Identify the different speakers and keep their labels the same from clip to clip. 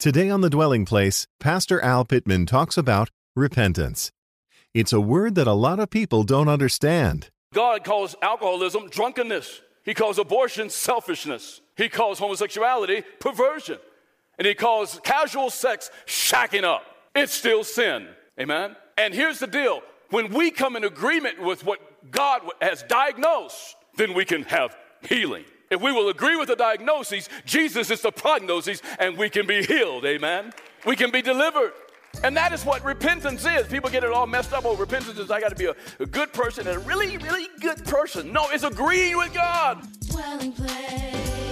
Speaker 1: Today on The Dwelling Place, Pastor Al Pittman talks about repentance. It's a word that a lot of people don't understand.
Speaker 2: God calls alcoholism drunkenness. He calls abortion selfishness. He calls homosexuality perversion. And he calls casual sex shacking up. It's still sin. Amen? And here's the deal when we come in agreement with what God has diagnosed, then we can have healing. If we will agree with the diagnosis, Jesus is the prognosis, and we can be healed. Amen? We can be delivered. And that is what repentance is. People get it all messed up. Oh, repentance is I got to be a, a, good person and a really, really good person. No, it's agreeing with God. Dwelling place,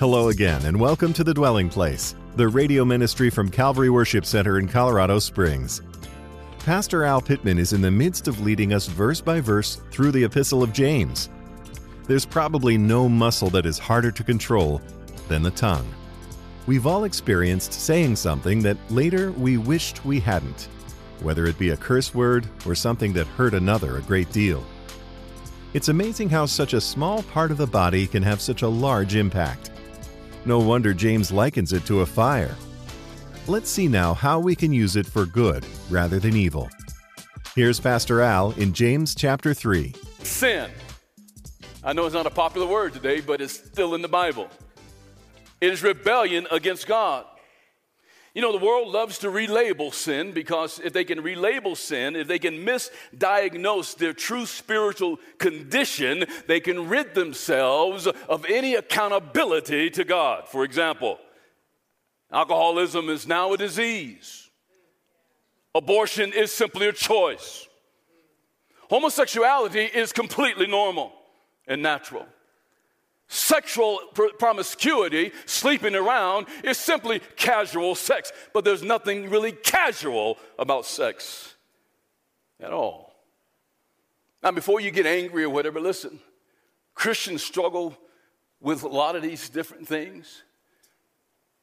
Speaker 2: Hello again, and welcome to The Dwelling Place, the radio ministry from Calvary Worship Center in Colorado Springs. Pastor Al Pittman is in the midst of leading us verse by verse through the Epistle of James. There's probably no muscle that is harder to control than the tongue. We've all experienced saying something that later we wished we hadn't, whether it be a curse word or something that hurt another a great deal. It's amazing how such a small part of the body can have such a large impact. No wonder James likens it to a fire Let's see now how we can use it for good rather than evil. Here's Pastor Al in James chapter 3. Sin. I know it's not a popular word today, but it's still in the Bible. It is rebellion against God. You know, the world loves to relabel sin because if they can relabel sin, if they can misdiagnose their true spiritual condition, they can rid themselves of any accountability to God. For example, Alcoholism is now a disease. Abortion is simply a choice. Homosexuality is completely normal and natural. Sexual promiscuity, sleeping around, is simply casual sex, but there's nothing really casual about sex at all. Now, before you get angry or whatever, listen Christians struggle with a lot of these different things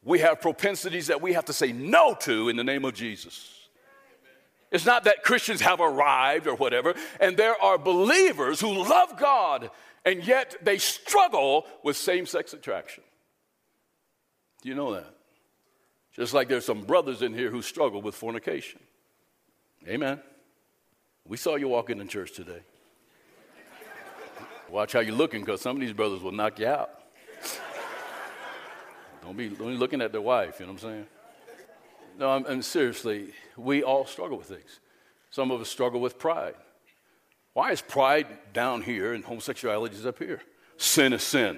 Speaker 2: we have propensities that we have to say no to in the name of Jesus. It's not that Christians have arrived or whatever, and there are believers who love God, and yet they struggle with same sex attraction. Do you know that? Just like there's some brothers in here who struggle with fornication. Amen. We saw you walking in church today. Watch how you're looking, because some of these brothers will knock you out. Don't be, don't be looking at their wife, you know what I'm saying? No, I'm, I'm seriously, we all struggle with things. Some of us struggle with pride. Why is pride down here and homosexuality is up here? Sin is sin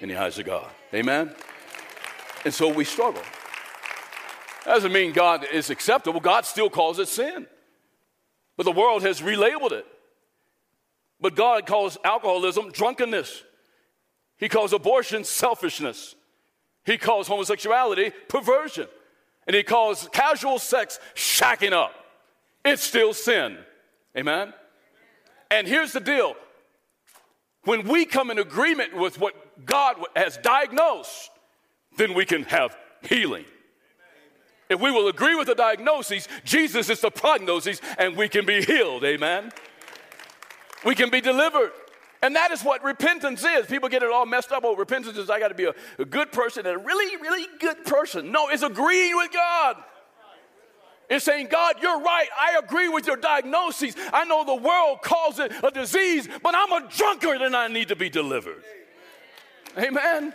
Speaker 2: in the eyes of God. Amen? And so we struggle. That doesn't mean God is acceptable. God still calls it sin. But the world has relabeled it. But God calls alcoholism drunkenness. He calls abortion selfishness. He calls homosexuality perversion. And he calls casual sex shacking up. It's still sin. Amen? And here's the deal when we come in agreement with what God has diagnosed, then we can have healing. If we will agree with the diagnosis, Jesus is the prognosis, and we can be healed. Amen? We can be delivered. And that is what repentance is. People get it all messed up. Oh, repentance is I got to be a, a, good person and a really, really good person. No, it's agreeing with God. It's saying, God, you're right. I agree with your diagnosis. I know the world calls it a disease, but I'm a drunkard and I need to be delivered. Amen.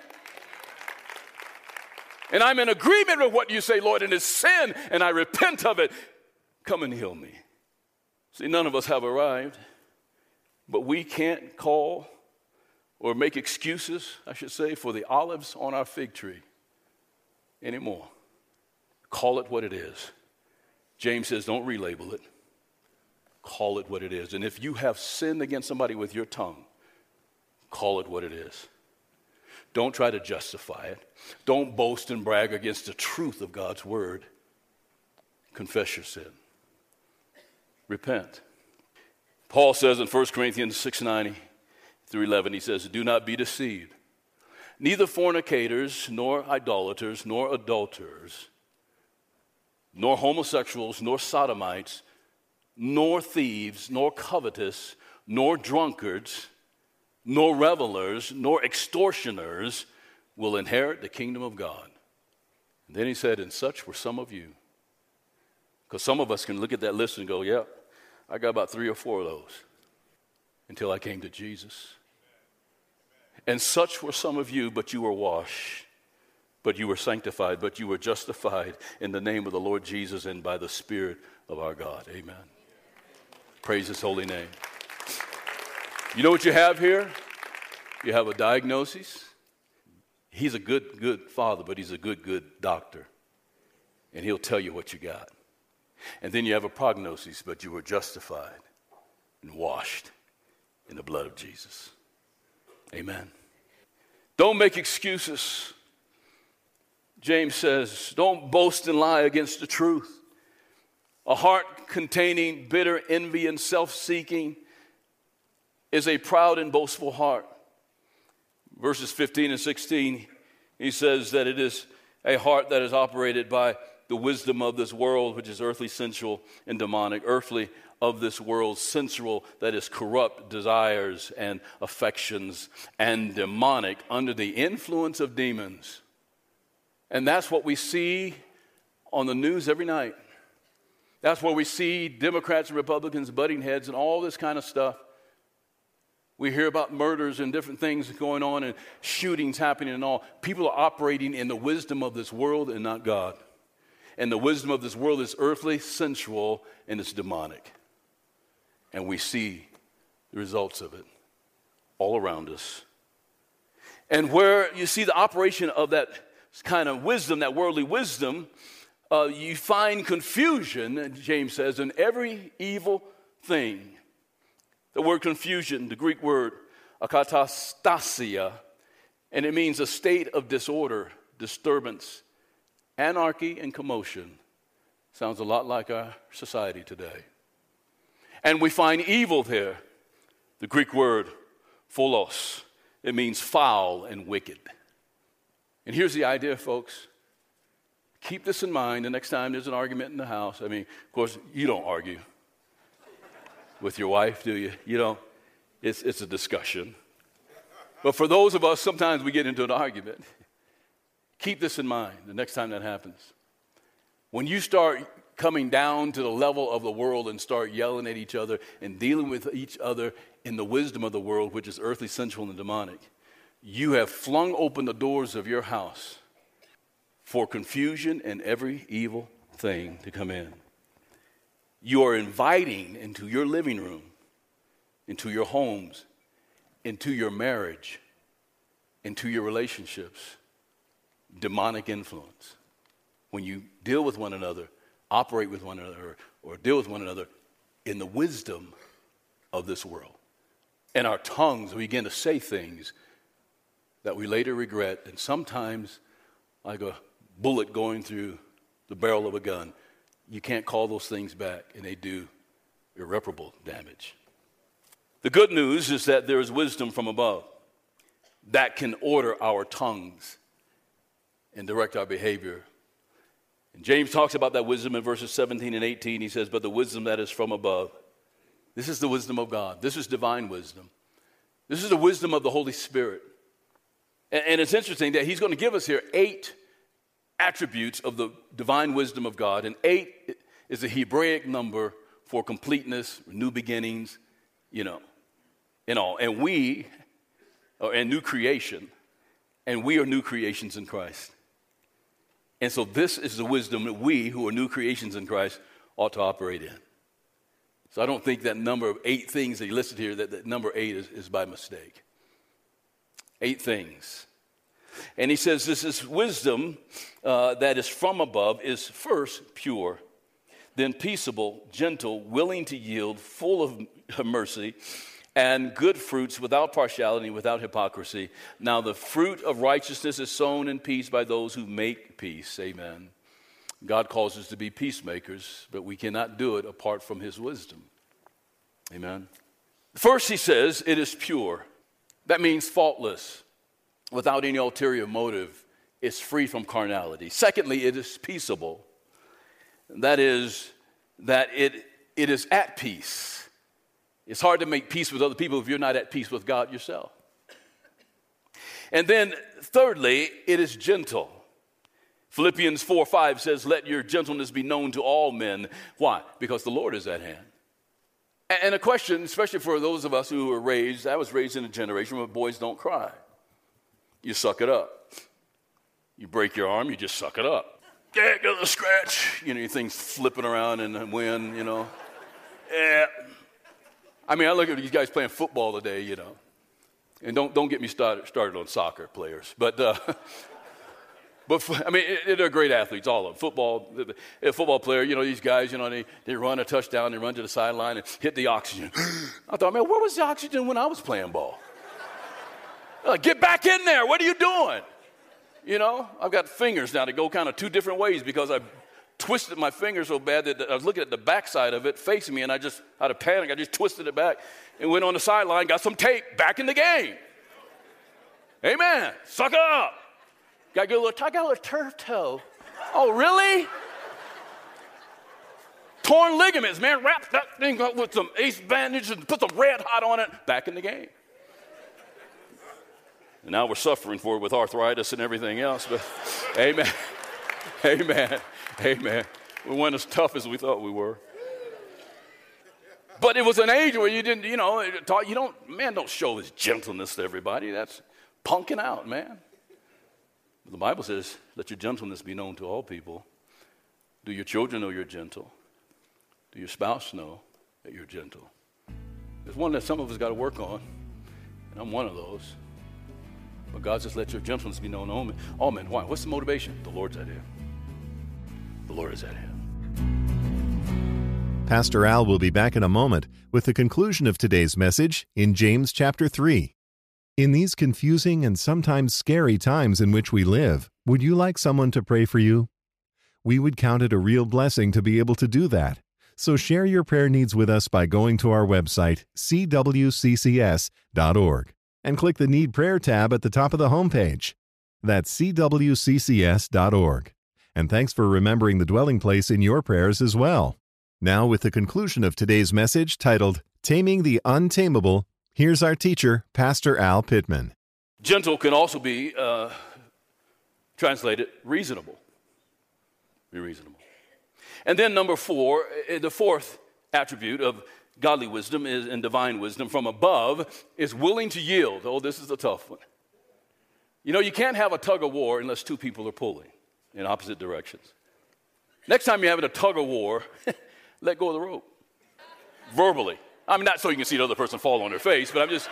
Speaker 2: And I'm in agreement with what you say, Lord, and it's sin, and I repent of it. Come and heal me. See, none of us have arrived. But we can't call or make excuses, I should say, for the olives on our fig tree anymore. Call it what it is. James says, don't relabel it. Call it what it is. And if you have sinned against somebody with your tongue, call it what it is. Don't try to justify it. Don't boast and brag against the truth of God's word. Confess your sin. Repent. Paul says in 1 Corinthians 6 9 through 11, he says, Do not be deceived. Neither fornicators, nor idolaters, nor adulterers, nor homosexuals, nor sodomites, nor thieves, nor covetous, nor drunkards, nor revelers, nor extortioners will inherit the kingdom of God. And then he said, And such were some of you. Because some of us can look at that list and go, Yep, I got about three or four of those until I came to Jesus. And such were some of you, but you were washed, but you were sanctified, but you were justified in the name of the Lord Jesus and by the Spirit of our God. Amen. Praise his holy name. You know what you have here? You have a diagnosis. He's a good, good father, but he's a good, good doctor. And he'll tell you what you got. And then you have a prognosis, but you were justified and washed in the blood of Jesus. Amen. Don't make excuses. James says, don't boast and lie against the truth. A heart containing bitter envy and self seeking is a proud and boastful heart. Verses 15 and 16, he says that it is a heart that is operated by the wisdom of this world, which is earthly, sensual, and demonic. Earthly of this world, sensual, that is corrupt desires and affections, and demonic, under the influence of demons. And that's what we see on the news every night. That's where we see Democrats and Republicans butting heads and all this kind of stuff. We hear about murders and different things going on and shootings happening and all. People are operating in the wisdom of this world and not God. And the wisdom of this world is earthly, sensual, and it's demonic. And we see the results of it all around us. And where you see the operation of that kind of wisdom, that worldly wisdom, uh, you find confusion, James says, in every evil thing. The word confusion, the Greek word akatastasia, and it means a state of disorder, disturbance, anarchy, and commotion. Sounds a lot like our society today. And we find evil there. The Greek word phaulos, it means foul and wicked. And here's the idea, folks. Keep this in mind the next time there's an argument in the house. I mean, of course, you don't argue with your wife, do you? You don't. It's, it's a discussion. But for those of us, sometimes we get into an argument. Keep this in mind the next time that happens. When you start coming down to the level of the world and start yelling at each other and dealing with each other in the wisdom of the world, which is earthly, sensual, and demonic, you have flung open the doors of your house for confusion and every evil thing to come in. You are inviting into your living room, into your homes, into your marriage, into your relationships, demonic influence. When you deal with one another, operate with one another, or, deal with one another in the wisdom of this world. And our tongues, begin to say things that we later regret, and sometimes, like a bullet going through the barrel of a gun, you can't call those things back, and they do irreparable damage. The good news is that there is wisdom from above that can order our tongues and direct our behavior and James talks about that wisdom in verses 17 and 18. He says, But the wisdom that is from above. This is the wisdom of God. This is divine wisdom. This is the wisdom of the Holy Spirit. And, it's interesting that he's going to give us here eight attributes of the divine wisdom of God. And eight is a Hebraic number for completeness, new beginnings, you know, and all. And we are in new creation, and we are new creations in Christ. And so, this is the wisdom that we, who are new creations in Christ, ought to operate in. So, I don't think that number of eight things that he listed here, that, that number eight is, is by mistake. Eight things. And he says this is wisdom uh, that is from above, is first pure, then peaceable, gentle, willing to yield, full of mercy and good fruits without partiality, without hypocrisy. Now, the fruit of righteousness is sown in peace by those who make peace. Amen. God calls us to be peacemakers, but we cannot do it apart from His wisdom. Amen. First, He says it is pure. That means faultless, without any ulterior motive. It's free from carnality. Secondly, it is peaceable. That is, that it, it is at peace. It's hard to make peace with other people if you're not at peace with God yourself. And then, thirdly, it is gentle. Philippians 4 5 says, Let your gentleness be known to all men. Why? Because the Lord is at hand. And a question, especially for those of us who were raised, I was raised in a generation where boys don't cry. You suck it up. You break your arm, you just suck it up. Yeah, got a scratch. You know, your thing's flipping around in the wind, you know. Yeah. I mean, I look at these guys playing football today, you know. And don't, don't get me started, started on soccer players. But, uh, but I mean, they're great athletes, all of them. Football, football player, you know, these guys, you know, they, they run a touchdown, they run to the sideline and hit the oxygen. I thought, man, where was the oxygen when I was playing ball? Like, get back in there. What are you doing? You know, I've got fingers now to go kind of two different ways because I twisted my finger so bad that I was looking at the backside of it facing me, and I just, out of panic, I just twisted it back and went on the sideline, got some tape, back in the game. Amen. Suck up. Got a little, I got a little turf toe. Oh, really? Torn ligaments, man. Wrap that thing up with some ace bandage and put some red hot on it. Back in the game. And now we're suffering for it with arthritis and everything else. But amen. Amen. Amen. We weren't as tough as we thought we were. But it was an age where you didn't, you know, you don't, man, don't show his gentleness to everybody. That's punking out, man. The Bible says, let your gentleness be known to all people. Do your children know you're gentle? Do your spouse know that you're gentle? There's one that some of us got to work on, and I'm one of those. But God says, let your gentleness be known to all men. Why? What's the motivation? The Lord's at hand. The Lord is at hand.
Speaker 1: Pastor Al will be back in a moment with the conclusion of today's message in James chapter 3. In these confusing and sometimes scary times in which we live, would you like someone to pray for you? We would count it a real blessing to be able to do that. So share your prayer needs with us by going to our website, cwccs.org and click the Need Prayer tab at the top of the homepage. That's cwccs.org. And thanks for remembering the dwelling place in your prayers as well. Now, with the conclusion of today's message titled Taming the Untamable, here's our teacher, Pastor Al Pittman.
Speaker 2: Gentle can also be uh, translated reasonable. Be reasonable. And then, number four, eh, the fourth attribute of godly wisdom is, and divine wisdom from above is willing to yield. Oh, this is a tough one. You know, you can't have a tug of war unless two people are pulling in opposite directions. Next time you're having a tug of war, let go of the rope. Verbally. I mean, not so you can see the other person fall on their face, but I'm just.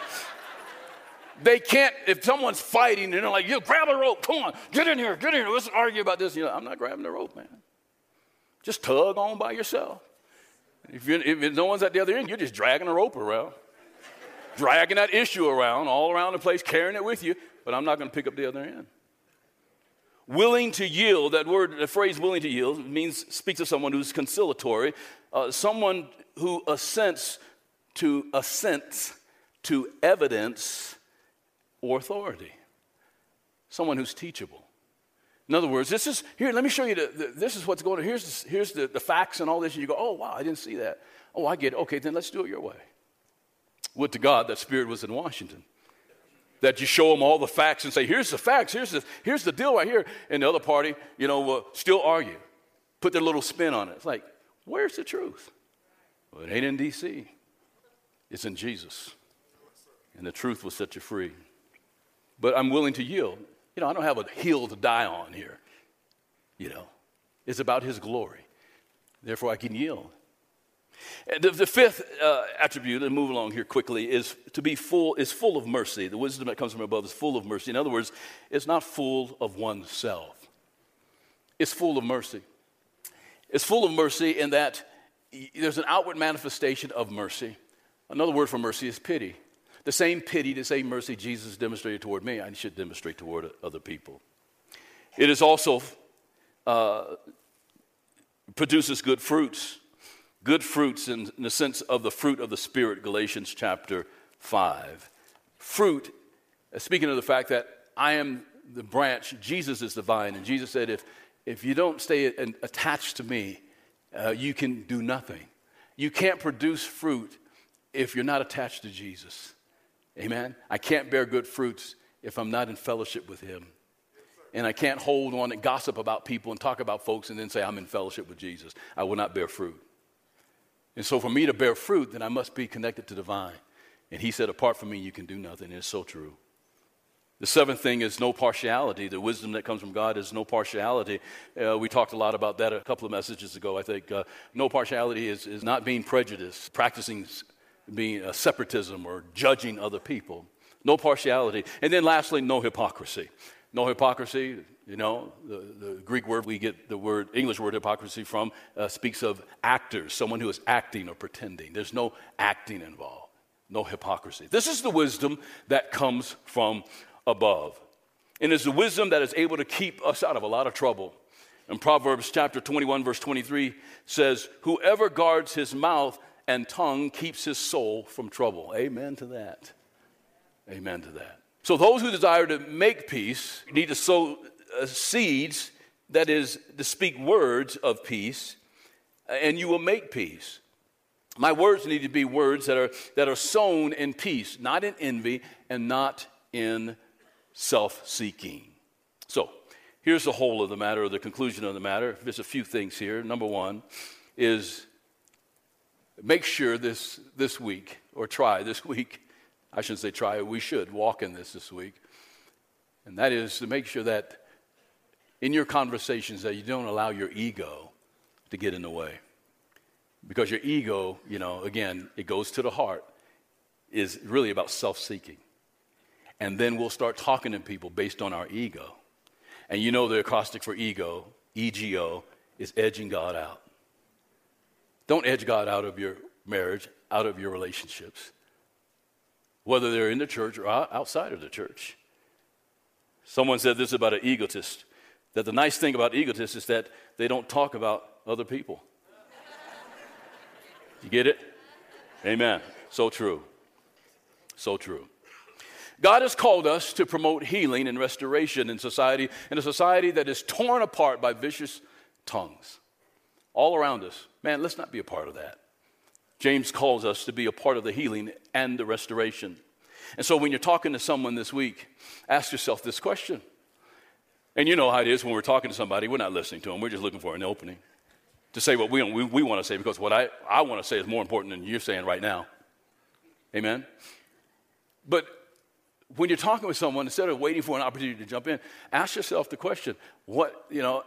Speaker 2: They can't, if someone's fighting and they're like, you grab a rope, come on, get in here, get in here, let's argue about this. You know, I'm not grabbing the rope, man. Just tug on by yourself. If, if no one's at the other end, you're just dragging a rope around, dragging that issue around, all around the place, carrying it with you, but I'm not going to pick up the other end. Willing to yield, that word, the phrase willing to yield, means, speaks of someone who's conciliatory, uh, someone who assents to assents to evidence or authority, someone who's teachable. In other words, this is here. Let me show you. The, the, this is what's going on. Here's the, here's the, the facts and all this. And you go, oh wow, I didn't see that. Oh, I get it. Okay, then let's do it your way. Would to God that Spirit was in Washington. That you show them all the facts and say, here's the facts. Here's the here's the deal right here. And the other party, you know, will still argue, put their little spin on it. It's like, where's the truth? Well, it ain't in D.C. It's in Jesus, and the truth will set you free. But I'm willing to yield. You know, I don't have a hill to die on here. You know, it's about His glory. Therefore, I can yield. The, the fifth uh, attribute, and move along here quickly, is to be full is full of mercy. The wisdom that comes from above is full of mercy. In other words, it's not full of oneself. It's full of mercy. It's full of mercy in that there's an outward manifestation of mercy. Another word for mercy is pity. The same pity, the same mercy Jesus demonstrated toward me, I should demonstrate toward other people. It is also uh, produces good fruits. Good fruits in, in the sense of the fruit of the Spirit, Galatians chapter 5. Fruit, uh, speaking of the fact that I am the branch, Jesus is the vine, and Jesus said, if, if you don't stay attached to me, uh, you can do nothing. You can't produce fruit if you're not attached to Jesus. Amen? I can't bear good fruits if I'm not in fellowship with Him. And I can't hold on and gossip about people and talk about folks and then say, I'm in fellowship with Jesus. I will not bear fruit. And so, for me to bear fruit, then I must be connected to the vine. And He said, Apart from me, you can do nothing. And it's so true. The seventh thing is no partiality. The wisdom that comes from God is no partiality. Uh, we talked a lot about that a couple of messages ago, I think. Uh, no partiality is, is not being prejudiced, practicing being uh, separatism or judging other people. No partiality. And then lastly, no hypocrisy. No hypocrisy, you know, the, the Greek word we get the word, English word hypocrisy from, uh, speaks of actors, someone who is acting or pretending. There's no acting involved, no hypocrisy. This is the wisdom that comes from above. And it's the wisdom that is able to keep us out of a lot of trouble. And Proverbs chapter 21, verse 23 says, Whoever guards his mouth and tongue keeps his soul from trouble. Amen to that. Amen to that. So, those who desire to make peace need to sow uh, seeds, that is, to speak words of peace, and you will make peace. My words need to be words that are, that are sown in peace, not in envy and not in self seeking. So, here's the whole of the matter, or the conclusion of the matter. There's a few things here. Number one is make sure this, this week, or try this week, I shouldn't say try, we should walk in this this week. And that is to make sure that in your conversations that you don't allow your ego to get in the way. Because your ego, you know, again, it goes to the heart, is really about self seeking. And then we'll start talking to people based on our ego. And you know the acrostic for ego, EGO, is edging God out. Don't edge God out of your marriage, out of your relationships, whether they're in the church or outside of the church. Someone said this about an egotist that the nice thing about egotists is that they don't talk about other people. You get it? Amen. So true. So true. God has called us to promote healing and restoration in society, in a society that is torn apart by vicious tongues all around us. Man, let's not be a part of that. James calls us to be a part of the healing and the restoration. And so when you're talking to someone this week, ask yourself this question. And you know how it is when we're talking to somebody, we're not listening to them, we're just looking for an opening to say what we, we, we want to say because what I, I want to say is more important than you're saying right now. Amen? But when you're talking with someone, instead of waiting for an opportunity to jump in, ask yourself the question what, you know,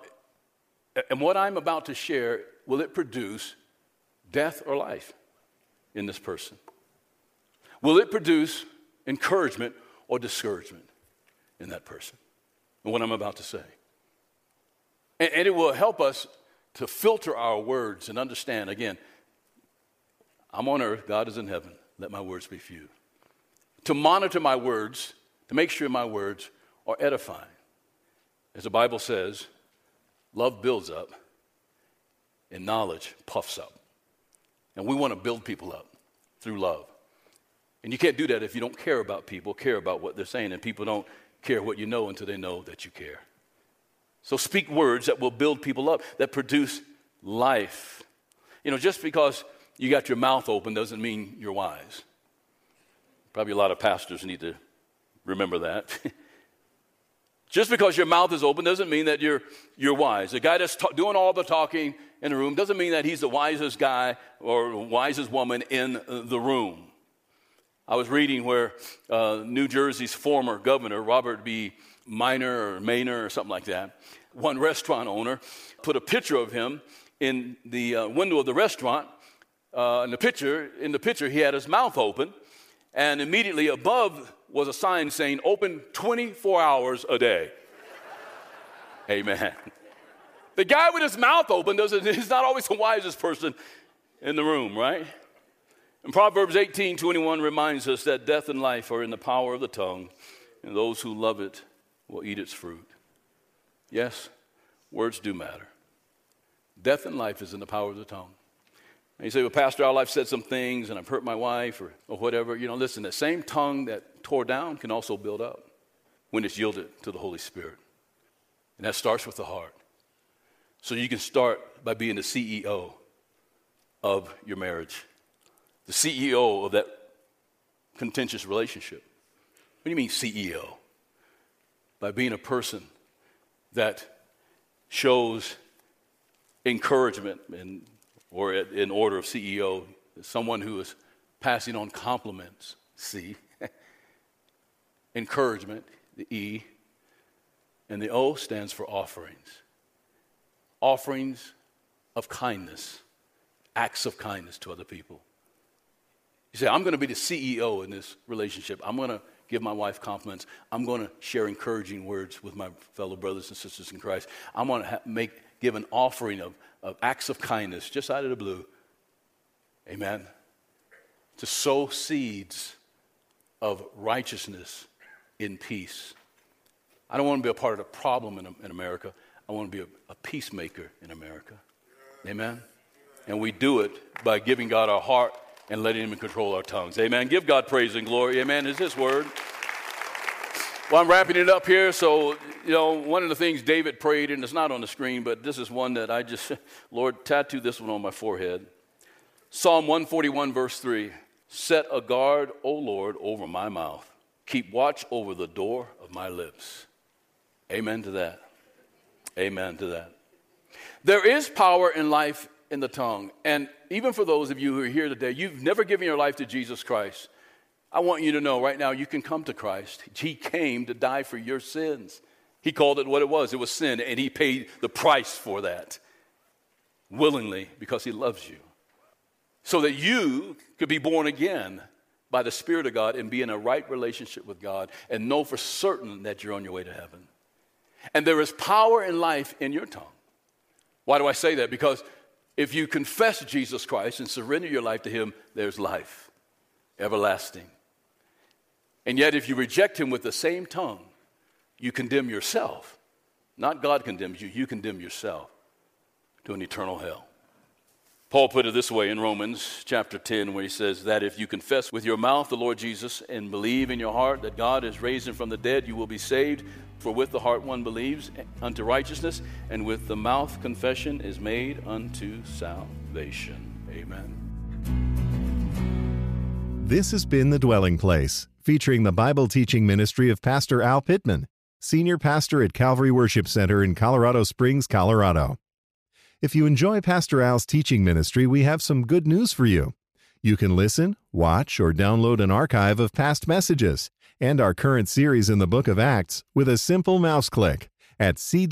Speaker 2: and what I'm about to share, will it produce death or life in this person? Will it produce encouragement or discouragement in that person? And what I'm about to say. And, and it will help us to filter our words and understand again, I'm on earth, God is in heaven. Let my words be few to monitor my words, to make sure my words are edifying. As the Bible says, love builds up and knowledge puffs up. And we want to build people up through love. And you can't do that if you don't care about people, care about what they're saying, and people don't care what you know until they know that you care. So speak words that will build people up, that produce life. You know, just because you got your mouth open doesn't mean you're wise. Probably a lot of pastors need to remember that. Just because your mouth is open doesn't mean that you're, you're wise. The guy that's doing all the talking in the room doesn't mean that he's the wisest guy or wisest woman in the room. I was reading where uh, New Jersey's former governor, Robert B. Minor or Maynor or something like that, one restaurant owner, put a picture of him in the uh, window of the restaurant. Uh, in the picture, in the picture, he had his mouth open, and immediately above was a sign saying, open 24 hours a day. Amen. The guy with his mouth open doesn't, he's not always the wisest person in the room, right? And Proverbs 18 21 reminds us that death and life are in the power of the tongue, and those who love it will eat its fruit. Yes, words do matter. Death and life is in the power of the tongue. And you say, well, Pastor, I've said some things and I've hurt my wife or, or whatever. You know, listen, the same tongue that tore down can also build up when it's yielded to the Holy Spirit. And that starts with the heart. So you can start by being the CEO of your marriage, the CEO of that contentious relationship. What do you mean, CEO? By being a person that shows encouragement in, or in order of CEO, someone who is passing on compliments, C, encouragement, the E, and the O stands for offerings. Offerings of kindness, acts of kindness to other people. You say, I'm going to be the CEO in this relationship. I'm going to give my wife compliments. I'm going to share encouraging words with my fellow brothers and sisters in Christ. I'm going to ha- make, give an offering of, of acts of kindness just out of the blue. Amen. To sow seeds of righteousness in peace. I don't want to be a part of the problem in, in America. I want to be a, a peacemaker in America. Amen. And we do it by giving God our heart and letting Him control our tongues. Amen. Give God praise and glory. Amen. Is His word. Well, I'm wrapping it up here. So, you know, one of the things David prayed, and it's not on the screen, but this is one that I just, Lord, tattoo this one on my forehead. Psalm 141, verse 3 Set a guard, O Lord, over my mouth. Keep watch over the door of my lips. Amen to that. Amen to that. There is power in life in the tongue. And even for those of you who are here today, you've never given your life to Jesus Christ. I want you to know right now you can come to Christ. He came to die for your sins. He called it what it was it was sin, and He paid the price for that willingly because He loves you. So that you could be born again by the Spirit of God and be in a right relationship with God and know for certain that you're on your way to heaven. And there is power and life in your tongue. Why do I say that? Because if you confess Jesus Christ and surrender your life to Him, there's life, everlasting. And yet, if you reject Him with the same tongue, you condemn yourself. Not God condemns you, you condemn yourself to an eternal hell. Paul put it this way in Romans chapter 10, where he says that if you confess with your mouth the Lord Jesus and believe in your heart that God has raised from the dead, you will be saved. For with the heart one believes unto righteousness, and with the mouth confession is made unto salvation. Amen.
Speaker 1: This has been The Dwelling Place, featuring the Bible teaching ministry of Pastor Al Pittman, Senior Pastor at Calvary Worship Center in Colorado Springs, Colorado. If you enjoy Pastor Al's teaching ministry, we have some good news for you. You can listen, watch, or download an archive of past messages and our current series in the book of Acts with a simple mouse click at cwccs.org.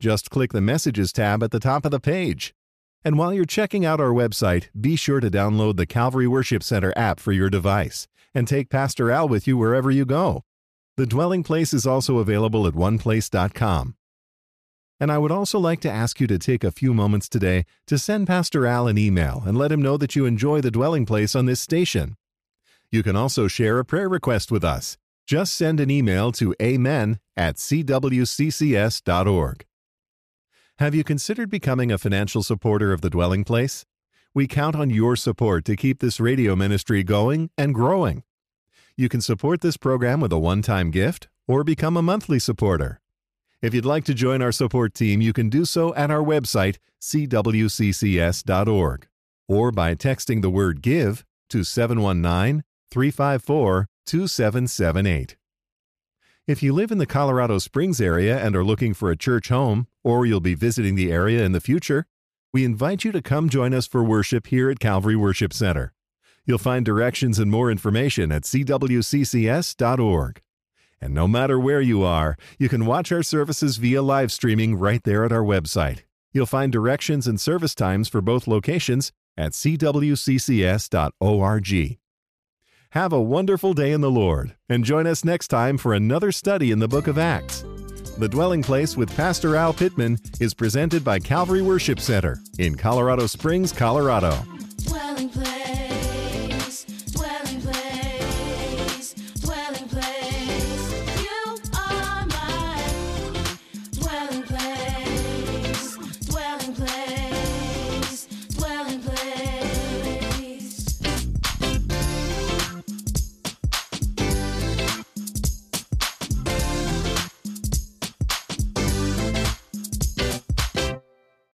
Speaker 1: Just click the Messages tab at the top of the page. And while you're checking out our website, be sure to download the Calvary Worship Center app for your device and take Pastor Al with you wherever you go. The dwelling place is also available at oneplace.com. And I would also like to ask you to take a few moments today to send Pastor Al an email and let him know that you enjoy the dwelling place on this station. You can also share a prayer request with us. Just send an email to amen at cwccs.org. Have you considered becoming a financial supporter of the dwelling place? We count on your support to keep this radio ministry going and growing. You can support this program with a one time gift or become a monthly supporter. If you'd like to join our support team, you can do so at our website, cwccs.org, or by texting the word GIVE to 719 354 2778. If you live in the Colorado Springs area and are looking for a church home, or you'll be visiting the area in the future, we invite you to come join us for worship here at Calvary Worship Center. You'll find directions and more information at cwccs.org. And no matter where you are, you can watch our services via live streaming right there at our website. You'll find directions and service times for both locations at cwccs.org. Have a wonderful day in the Lord, and join us next time for another study in the book of Acts. The Dwelling Place with Pastor Al Pittman is presented by Calvary Worship Center in Colorado Springs, Colorado.